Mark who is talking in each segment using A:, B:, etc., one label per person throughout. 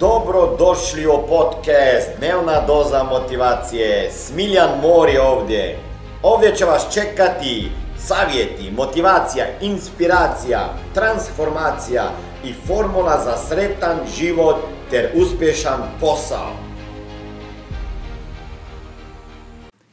A: Dobro došli u podcast Dnevna doza motivacije. Smiljan Mor je ovdje. Ovdje će vas čekati savjeti, motivacija, inspiracija, transformacija i formula za sretan život ter uspješan posao.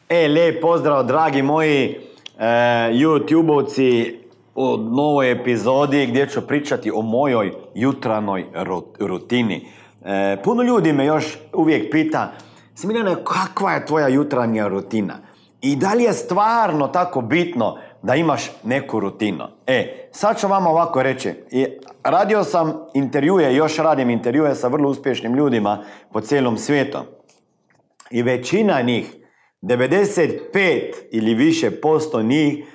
A: E, lijep pozdrav dragi moji e, YouTube-ovci u novoj epizodi gdje ću pričati o mojoj jutranoj ru- rutini. E, puno ljudi me još uvijek pita Smiljane, kakva je tvoja jutranja rutina? I da li je stvarno tako bitno da imaš neku rutinu? E, sad ću vam ovako reći. Radio sam intervjue, još radim intervjue sa vrlo uspješnim ljudima po cijelom svijetu. I većina njih, 95 ili više posto njih,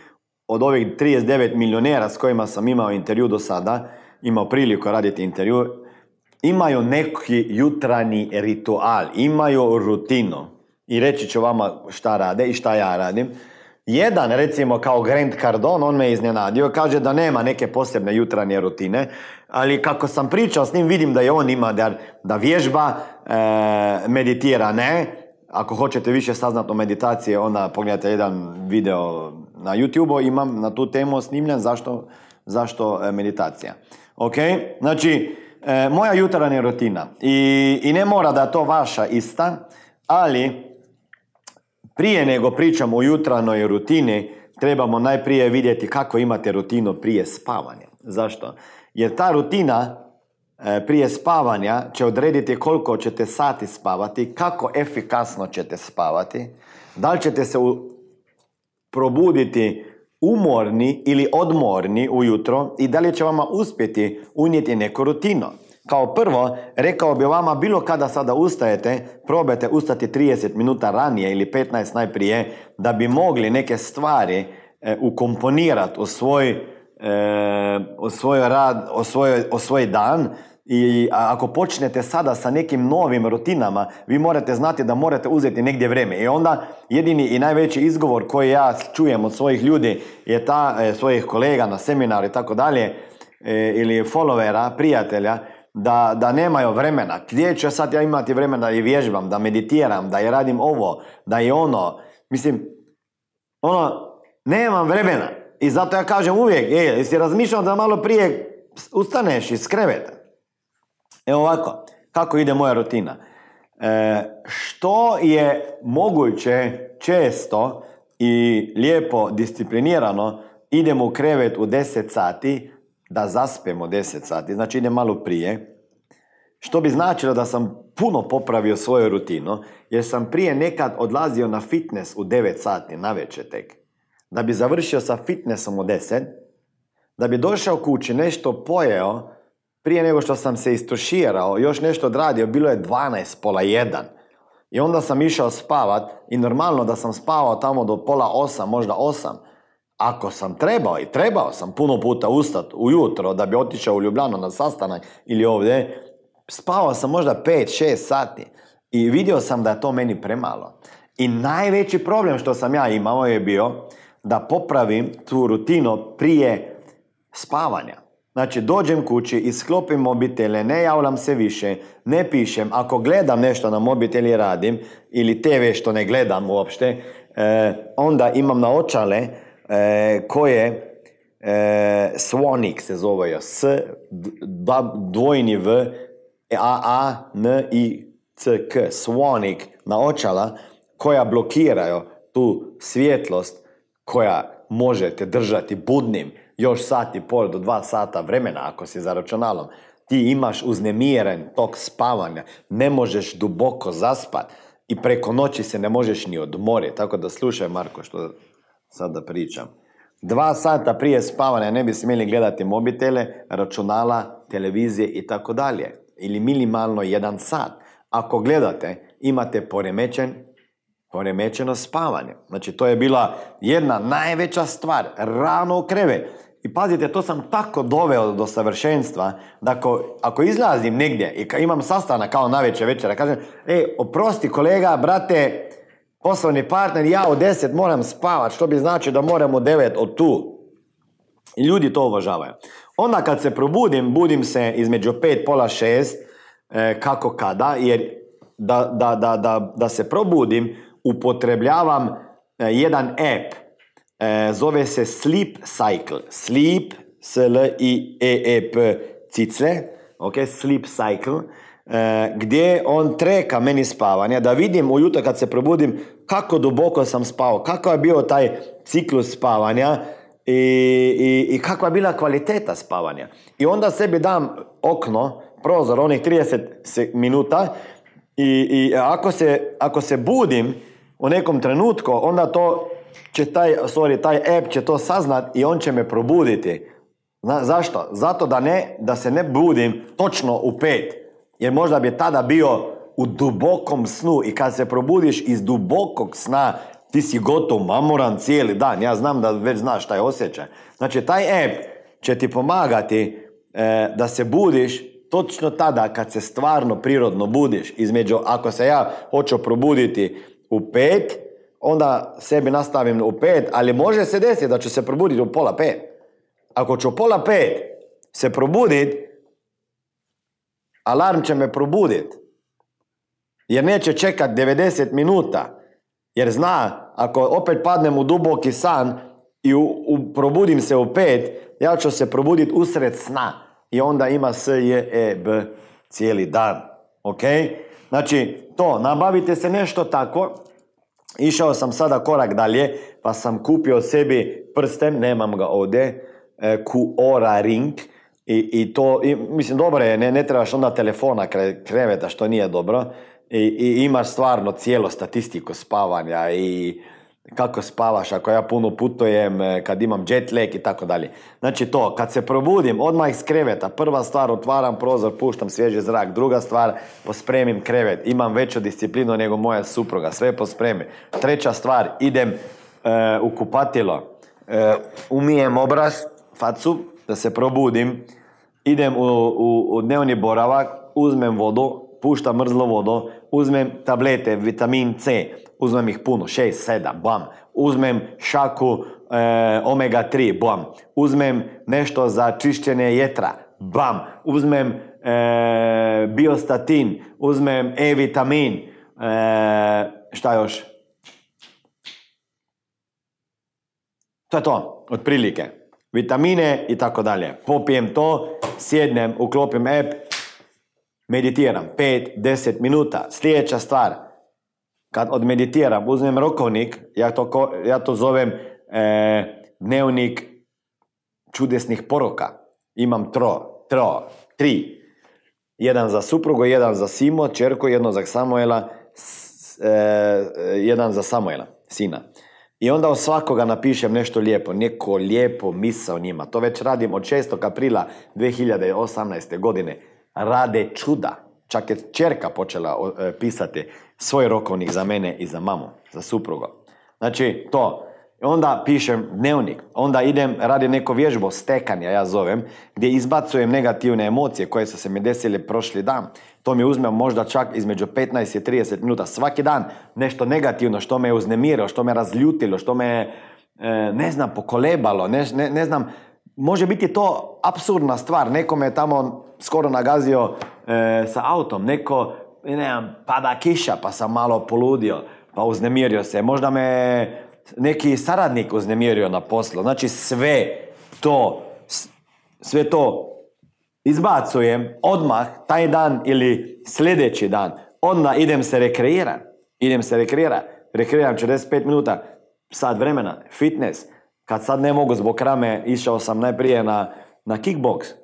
A: od ovih 39 milionera s kojima sam imao intervju do sada, imao priliku raditi intervju, imaju neki jutrani ritual, imaju rutinu. I reći ću vama šta rade i šta ja radim. Jedan, recimo kao Grant Cardone, on me iznenadio, kaže da nema neke posebne jutranje rutine, ali kako sam pričao s njim, vidim da je on ima da, da vježba, e, meditira ne. Ako hoćete više saznati o meditaciji, onda pogledajte jedan video na YouTube, imam na tu temu snimljen zašto, zašto e, meditacija. Ok, znači, e, moja jutarnja rutina I, i ne mora da to vaša ista, ali prije nego pričamo o jutranoj rutini, trebamo najprije vidjeti kako imate rutinu prije spavanja. Zašto? Jer ta rutina e, prije spavanja će odrediti koliko ćete sati spavati, kako efikasno ćete spavati, da li ćete se probuditi umorni ili odmorni ujutro i da li će vama uspjeti unijeti neku rutinu. Kao prvo, rekao bi vama bilo kada sada ustajete, probajte ustati 30 minuta ranije ili 15 najprije da bi mogli neke stvari e, ukomponirati u svoj, e, svoj rad, u svoj, svoj dan i ako počnete sada sa nekim novim rutinama, vi morate znati da morate uzeti negdje vrijeme. I onda jedini i najveći izgovor koji ja čujem od svojih ljudi je ta, e, svojih kolega na seminaru i tako dalje, e, ili followera, prijatelja, da, da nemaju vremena. Gdje ću sad ja imati vremena da i vježbam, da meditiram, da i radim ovo, da i ono. Mislim, ono, nemam vremena. I zato ja kažem uvijek, e, jesi razmišljao da malo prije ustaneš iz kreveta? Evo ovako, kako ide moja rutina? E, što je moguće često i lijepo disciplinirano idemo u krevet u 10 sati da zaspemo 10 sati, znači idem malo prije, što bi značilo da sam puno popravio svoju rutinu, jer sam prije nekad odlazio na fitness u 9 sati na tek. Da bi završio sa fitnessom u 10, da bi došao kući, nešto pojeo, prije nego što sam se istuširao, još nešto odradio, bilo je 12, pola 1. I onda sam išao spavat i normalno da sam spavao tamo do pola 8, možda 8. Ako sam trebao i trebao sam puno puta ustati ujutro da bi otišao u Ljubljanu na sastanak ili ovdje, spavao sam možda 5-6 sati i vidio sam da je to meni premalo. I najveći problem što sam ja imao je bio da popravim tu rutinu prije spavanja. Znači, dođem kući, isklopim mobitele, ne javljam se više, ne pišem. Ako gledam nešto na mobitel i radim, ili TV što ne gledam uopšte, e, onda imam naočale e, koje e, Swanix se zove, S, dvojni V, A, A, N, I, C, K, Swanik, naočala koja blokiraju tu svjetlost koja možete držati budnim još sat i pol do dva sata vremena ako si za računalom. Ti imaš uznemiren tok spavanja, ne možeš duboko zaspat i preko noći se ne možeš ni odmoriti. Tako da slušaj Marko što sada pričam. Dva sata prije spavanja ne bi smjeli gledati mobitele, računala, televizije i tako dalje. Ili minimalno jedan sat. Ako gledate, imate poremećen poremećeno spavanje. Znači, to je bila jedna najveća stvar, rano u krevet. I pazite, to sam tako doveo do savršenstva, da ako, ako izlazim negdje i imam sastanak kao navečer večera, kažem, e, oprosti kolega, brate, poslovni partner, ja u 10 moram spavat, što bi znači da moram u 9 od tu. I ljudi to uvažavaju. Onda kad se probudim, budim se između 5, pola 6, e, kako kada, jer da, da, da, da, da se probudim, upotrebljavam e, jedan app, zove se Sleep Cycle. Sleep, S-L-I-E-E-P, cicle, ok, Sleep Cycle, e, gdje on treka meni spavanje, da vidim ujutro kad se probudim kako duboko sam spao, kako je bio taj ciklus spavanja, i, i, i kakva je bila kvaliteta spavanja. I onda sebi dam okno, prozor, onih 30 minuta i, i ako, se, ako se budim u nekom trenutku, onda to će taj, sorry, taj app će to saznat i on će me probuditi. Zna, zašto? Zato da, ne, da se ne budim točno u pet. Jer možda bi tada bio u dubokom snu i kad se probudiš iz dubokog sna ti si gotov, mamoran cijeli dan. Ja znam da već znaš taj osjećaj. Znači, taj app će ti pomagati e, da se budiš točno tada kad se stvarno prirodno budiš. Između, ako se ja hoću probuditi u pet, onda sebi nastavim u pet, ali može se desiti da ću se probuditi u pola pet. Ako ću u pola pet se probuditi, alarm će me probuditi. Jer neće čekat 90 minuta jer zna, ako opet padnem u duboki san i u, u, probudim se u pet, ja ću se probuditi usred sna. I onda ima S, J, E, B cijeli dan. Ok? Znači, to, nabavite se nešto tako. Išao sam sada korak dalje, pa sam kupio sebi prsten, nemam ga ovdje, e, Kuora Ring. I, i to, i, mislim, dobro je, ne, ne trebaš onda telefona kreveta, što nije dobro i, i imaš stvarno cijelo statistiku spavanja i kako spavaš, ako ja puno putujem, e, kad imam jet lag i tako dalje. Znači to, kad se probudim, odmah iz kreveta, prva stvar, otvaram prozor, puštam svježi zrak, druga stvar, pospremim krevet, imam veću disciplinu nego moja supruga, sve pospremim. Treća stvar, idem e, u kupatilo, e, umijem obraz, facu, da se probudim, idem u, u, u dnevni boravak, uzmem vodu, puštam mrzlo vodu, uzmem tablete, vitamin C, uzmem ih puno, 6, 7, bam. Uzmem šaku e, omega 3, bam. Uzmem nešto za čišćenje jetra, bam. Uzmem e, biostatin, uzmem E-vitamin, e, šta još? To je to, otprilike. Vitamine i tako dalje. Popijem to, sjednem, uklopim app, meditiram 5-10 minuta. Sljedeća stvar, kad odmeditiram, uzmem rokovnik, ja to, ja to zovem e, dnevnik čudesnih poroka. Imam tro, tro, tri. Jedan za suprugu, jedan za Simo, čerku, jedno za Samuela, s, e, jedan za Samuela, sina. I onda od svakoga napišem nešto lijepo, neko lijepo misao njima. To već radim od 6. aprila 2018. godine rade čuda. Čak je čerka počela e, pisati svoj rokovnik za mene i za mamu, za suprugo. Znači, to. Onda pišem dnevnik, onda idem, radi neko vježbo stekanja, ja zovem, gdje izbacujem negativne emocije koje su se mi desile prošli dan. To mi uzme možda čak između 15 i 30 minuta svaki dan. Nešto negativno što me je uznemirilo, što me razljutilo, što me, e, ne znam, pokolebalo, ne, ne, ne znam, može biti to apsurdna stvar. Neko me tamo skoro nagazio e, sa autom. Neko, ne znam, pada kiša pa sam malo poludio, pa uznemirio se. Možda me neki saradnik uznemirio na poslu. Znači sve to, sve to izbacujem odmah taj dan ili sljedeći dan. Onda idem se rekreirati. Idem se rekreirati. Rekreiram 45 minuta, sat vremena, fitness, kad sad ne mogu zbog rame, išao sam najprije na, na kickbox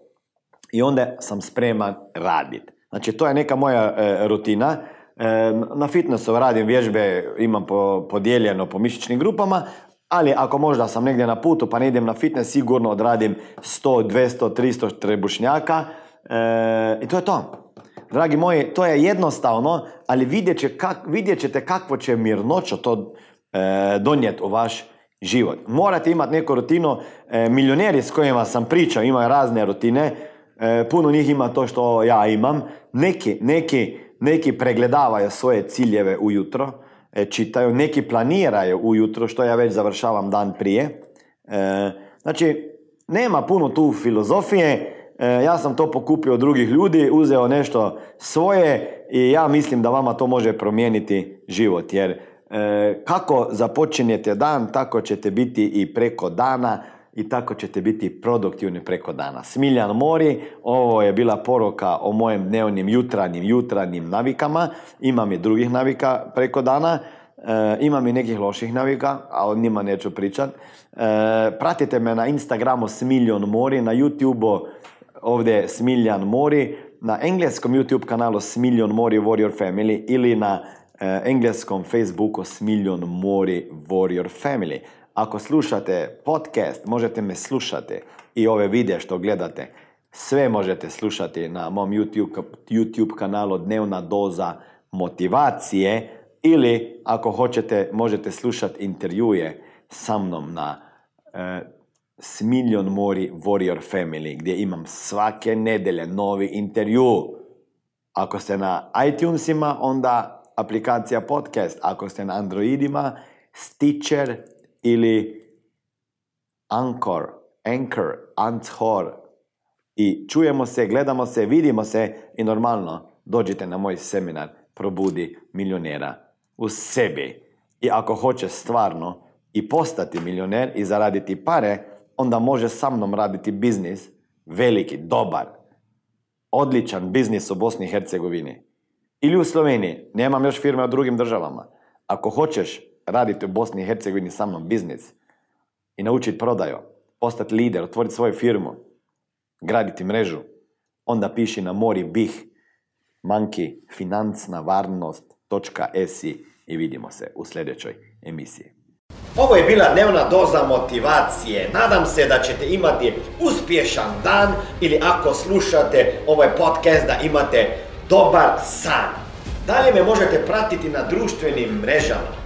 A: i onda sam spreman raditi. Znači, to je neka moja e, rutina. E, na fitnessu radim vježbe, imam po, podijeljeno po mišićnim grupama, ali ako možda sam negdje na putu pa ne idem na fitness, sigurno odradim 100, 200, 300 trebušnjaka e, i to je to. Dragi moji, to je jednostavno, ali vidjet, će kak, vidjet ćete kakvo će mirnoćo to e, donijeti u vaš život. Morate imati neku rutinu. E, milioneri s kojima sam pričao imaju razne rutine. E, puno njih ima to što ja imam. Neki, neki, neki pregledavaju svoje ciljeve ujutro, e, čitaju. Neki planiraju ujutro, što ja već završavam dan prije. E, znači, nema puno tu filozofije. E, ja sam to pokupio od drugih ljudi, uzeo nešto svoje i ja mislim da vama to može promijeniti život. Jer e, kako započinjete dan, tako ćete biti i preko dana i tako ćete biti produktivni preko dana. Smiljan Mori, ovo je bila poruka o mojem dnevnim jutranim, jutranim navikama. Imam i drugih navika preko dana. E, imam i nekih loših navika, a o njima neću pričat. E, pratite me na Instagramu Smiljan Mori, na YouTubeu ovdje Smiljan Mori, na engleskom YouTube kanalu Smiljan Mori Warrior Family ili na e, engleskom Facebooku Smiljan Mori Warrior Family. Ako slušate podcast, možete me slušati i ove videe što gledate. Sve možete slušati na mom YouTube, YouTube kanalu Dnevna doza motivacije ili ako hoćete možete slušati intervjue sa mnom na e, Smiljon Mori Warrior Family gdje imam svake nedelje novi intervju. Ako ste na iTunesima, onda aplikacija podcast. Ako ste na Androidima, Stitcher ili Anchor, Anchor, Anchor. I čujemo se, gledamo se, vidimo se i normalno dođite na moj seminar Probudi milionera u sebi. I ako hoće stvarno i postati milioner i zaraditi pare, onda može sa mnom raditi biznis, veliki, dobar, odličan biznis u Bosni i Hercegovini. Ili u Sloveniji, nemam još firme u drugim državama. Ako hoćeš raditi u Bosni i Hercegovini sa mnom biznis i naučiti prodaju, postati lider, otvoriti svoju firmu, graditi mrežu, onda piši na mori bih manki i vidimo se u sljedećoj emisiji.
B: Ovo je bila dnevna doza motivacije. Nadam se da ćete imati uspješan dan ili ako slušate ovaj podcast da imate dobar san. Dalje me možete pratiti na društvenim mrežama